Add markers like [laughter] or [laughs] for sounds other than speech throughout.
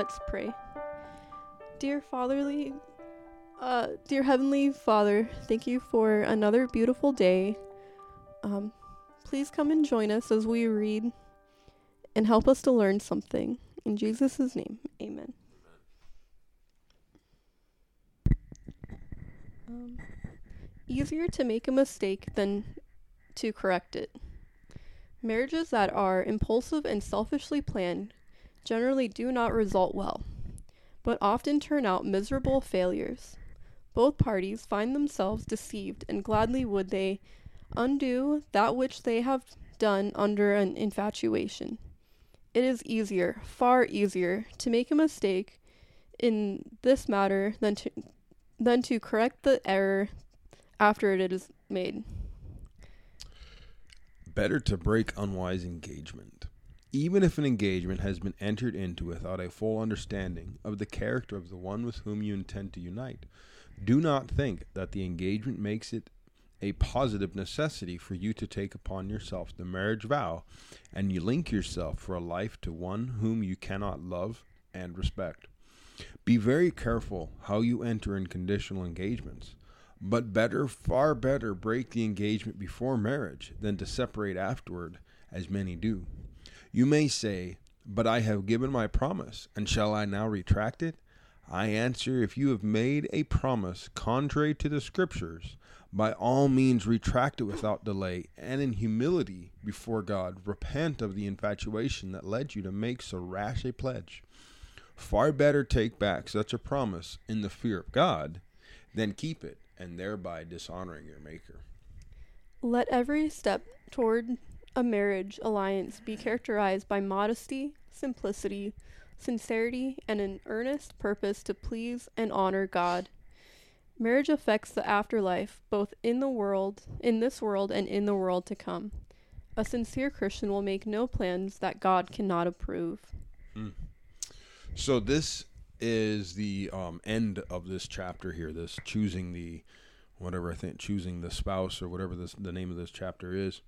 Let's pray. Dear Fatherly, uh, dear Heavenly Father, thank you for another beautiful day. Um, please come and join us as we read and help us to learn something. In Jesus' name, amen. Um, easier to make a mistake than to correct it. Marriages that are impulsive and selfishly planned generally do not result well, but often turn out miserable failures. Both parties find themselves deceived, and gladly would they undo that which they have done under an infatuation. It is easier, far easier, to make a mistake in this matter than to than to correct the error after it is made. Better to break unwise engagement. Even if an engagement has been entered into without a full understanding of the character of the one with whom you intend to unite, do not think that the engagement makes it a positive necessity for you to take upon yourself the marriage vow and you link yourself for a life to one whom you cannot love and respect. Be very careful how you enter in conditional engagements, but better, far better, break the engagement before marriage than to separate afterward, as many do. You may say, But I have given my promise, and shall I now retract it? I answer, If you have made a promise contrary to the Scriptures, by all means retract it without delay, and in humility before God, repent of the infatuation that led you to make so rash a pledge. Far better take back such a promise in the fear of God than keep it and thereby dishonoring your Maker. Let every step toward a marriage alliance be characterized by modesty, simplicity, sincerity, and an earnest purpose to please and honor God. Marriage affects the afterlife, both in the world, in this world, and in the world to come. A sincere Christian will make no plans that God cannot approve. Mm. So this is the um, end of this chapter here. This choosing the whatever I think choosing the spouse or whatever this the name of this chapter is.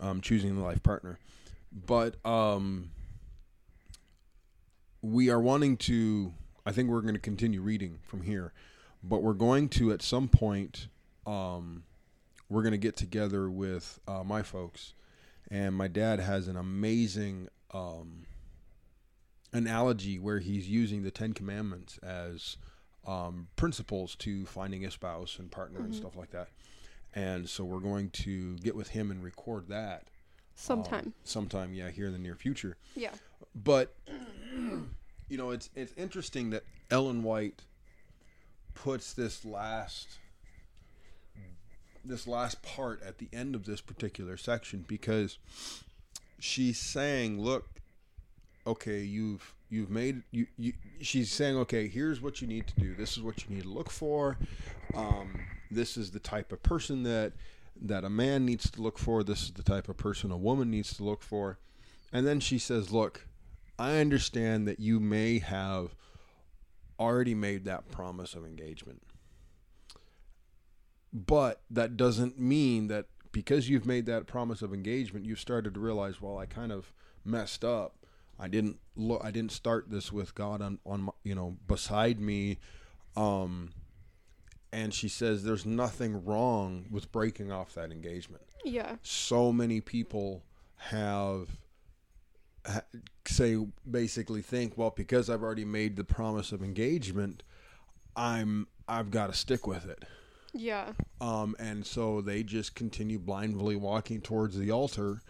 Um, choosing the life partner, but um, we are wanting to. I think we're going to continue reading from here, but we're going to at some point. Um, we're going to get together with uh, my folks, and my dad has an amazing um, analogy where he's using the Ten Commandments as um, principles to finding a spouse and partner mm-hmm. and stuff like that. And so we're going to get with him and record that sometime. Um, sometime, yeah, here in the near future. Yeah. But [clears throat] you know, it's it's interesting that Ellen White puts this last this last part at the end of this particular section because she's saying, look, okay, you've you've made you, you she's saying, okay, here's what you need to do. This is what you need to look for. Um, this is the type of person that that a man needs to look for. This is the type of person a woman needs to look for. And then she says, look, I understand that you may have already made that promise of engagement. But that doesn't mean that because you've made that promise of engagement, you've started to realize, well, I kind of messed up I didn't look. I didn't start this with God on on my, you know beside me. Um, and she says there's nothing wrong with breaking off that engagement. Yeah. So many people have ha, say basically think, well, because I've already made the promise of engagement, I'm I've got to stick with it. Yeah. Um, and so they just continue blindly walking towards the altar,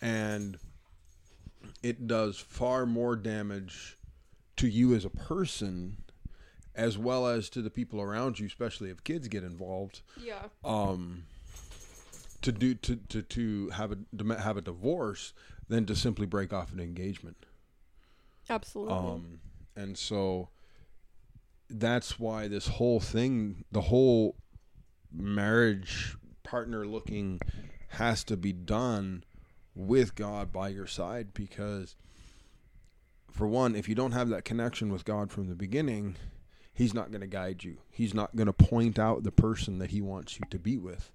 and it does far more damage to you as a person as well as to the people around you, especially if kids get involved. Yeah. Um, to do to, to, to have a to have a divorce than to simply break off an engagement. Absolutely. Um, and so that's why this whole thing, the whole marriage partner looking, has to be done with God by your side because for one, if you don't have that connection with God from the beginning, he's not going to guide you. He's not going to point out the person that he wants you to be with.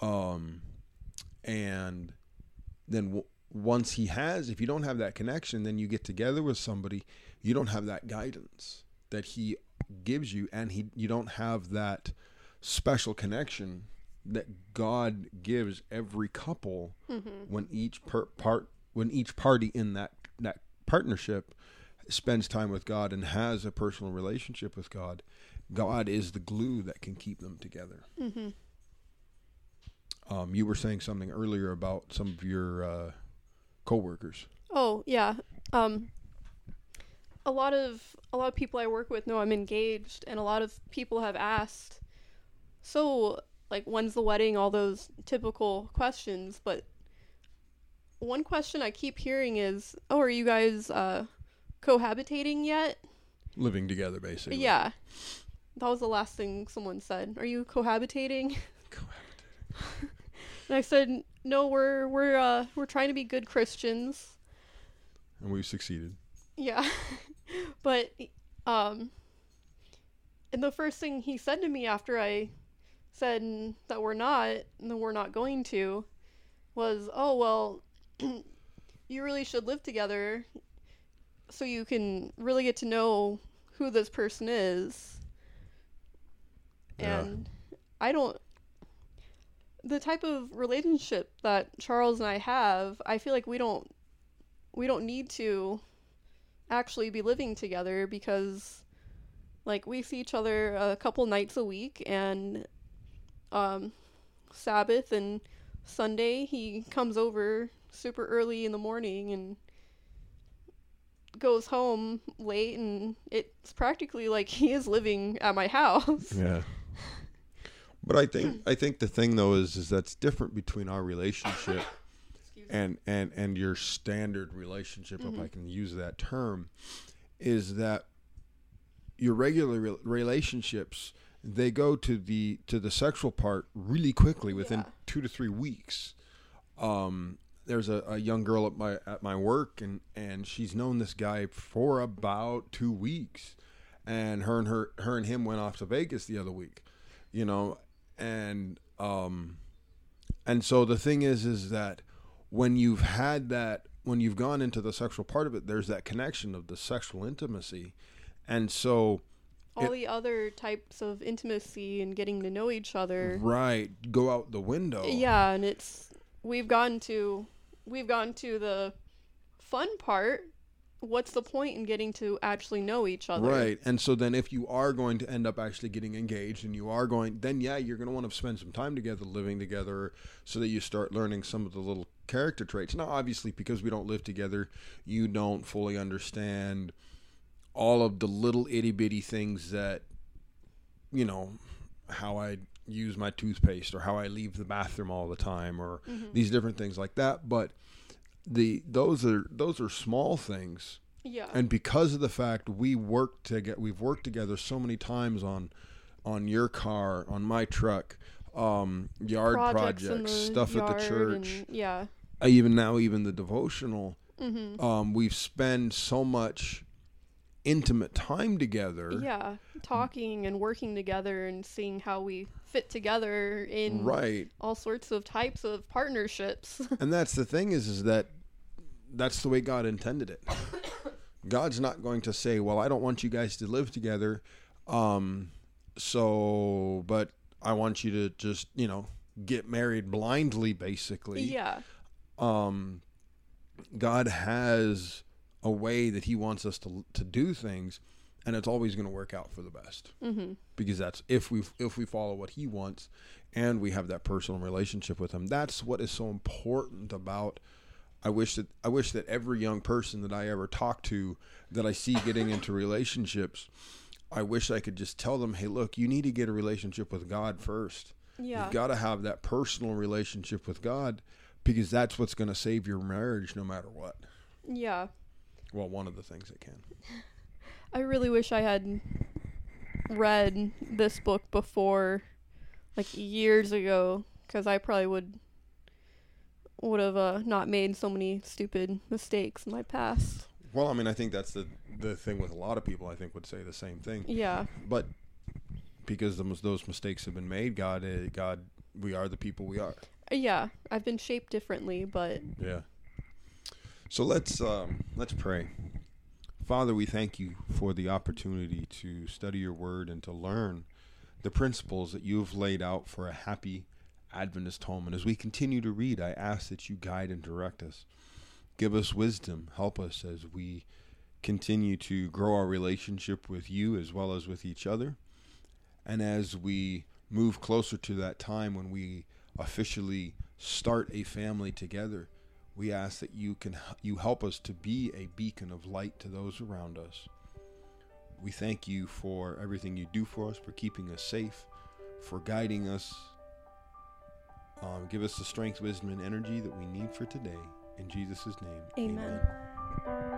Um and then w- once he has, if you don't have that connection, then you get together with somebody, you don't have that guidance that he gives you, and he you don't have that special connection that God gives every couple when each per- part when each party in that that partnership spends time with God and has a personal relationship with God. God is the glue that can keep them together. Mm-hmm. Um, you were saying something earlier about some of your uh, coworkers. Oh yeah. Um, a lot of a lot of people I work with know I'm engaged, and a lot of people have asked, so like when's the wedding? All those typical questions, but one question I keep hearing is, "Oh, are you guys uh, cohabitating yet?" living together basically. Yeah, that was the last thing someone said. Are you [laughs] cohabitating? and I said, "No, we're we're uh, we're trying to be good Christians." And we've succeeded. Yeah. [laughs] but um and the first thing he said to me after I said that we're not and that we're not going to was, "Oh, well, [clears throat] you really should live together so you can really get to know who this person is." Yeah. And I don't the type of relationship that Charles and I have, I feel like we don't we don't need to actually be living together because like we see each other a couple nights a week and um Sabbath and Sunday he comes over super early in the morning and goes home late and it's practically like he is living at my house. Yeah. But I think I think the thing though is is that's different between our relationship and and and your standard relationship if I can use that term is that your regular re- relationships they go to the to the sexual part really quickly within Yeah. 2 to 3 weeks um there's a, a young girl at my at my work and and she's known this guy for about 2 weeks. And her and her her and him went off to Vegas the other week you know and um and so the thing is is that when you've had that when you've gone into the sexual part of it there's that connection of the sexual intimacy. And so all it- the other types of intimacy and getting to know each other. right. Go out the window. Yeah, and it's we've gotten to we've gotten to the fun part. What's the point in getting to actually know each other? Right. And so then if you are going to end up actually getting engaged and you are going then yeah, you're going to want to spend some time together living together so that you start learning some of the little character traits. Now obviously because we don't live together, you don't fully understand all of the little itty bitty things that you know, how I use my toothpaste or how I leave the bathroom all the time or these different things like that, but the those are those are small things Yeah. and because of the fact we work to get we've worked together so many times on on your car on my truck um yard projects, the stuff at the church and- yeah. uh, even now even the devotional Mhm. um we've spent so much intimate time together Yeah, talking and working together and seeing how we fit together in right all sorts of types of partnerships. [laughs] and that's the thing is is that that's the way God intended it. [coughs] God's not going to say, "Well, I don't want you guys to live together." Um so but I want you to just, you know, get married blindly basically. yeah. Um God has a way that he wants us to to do things and it's always going to work out for the best Mhm. because that's if we if we follow what he wants and we have that personal relationship with him that's what is so important about I wish that I wish that every young person that I ever talk to that I see getting into relationships I wish I could just tell them hey look you need to get a relationship with God first Yeah. you've got to have that personal relationship with God because that's what's going to save your marriage no matter what Yeah. well one of the things it can [laughs] I really wish I had read this book before like years ago cuz I probably would would have uh, not made so many stupid mistakes in my past. well I mean I think that's the the thing with a lot of people I think would say the same thing Yeah. but because those those mistakes have been made, God, uh, God, we are the people we are. Uh, Yeah, I've been shaped differently, but Yeah. So let's um, let's pray. Father, we thank you for the opportunity to study your word and to learn the principles that you have laid out for a happy Adventist home. And as we continue to read, I ask that you guide and direct us. Give us wisdom. Help us as we continue to grow our relationship with you as well as with each other. And as we move closer to that time when we officially start a family together, we ask that you can you help us to be a beacon of light to those around us. We thank you for everything you do for us, for keeping us safe, for guiding us. Um, give us the strength, wisdom, and energy that we need for today. In Jesus' name, Amen. amen.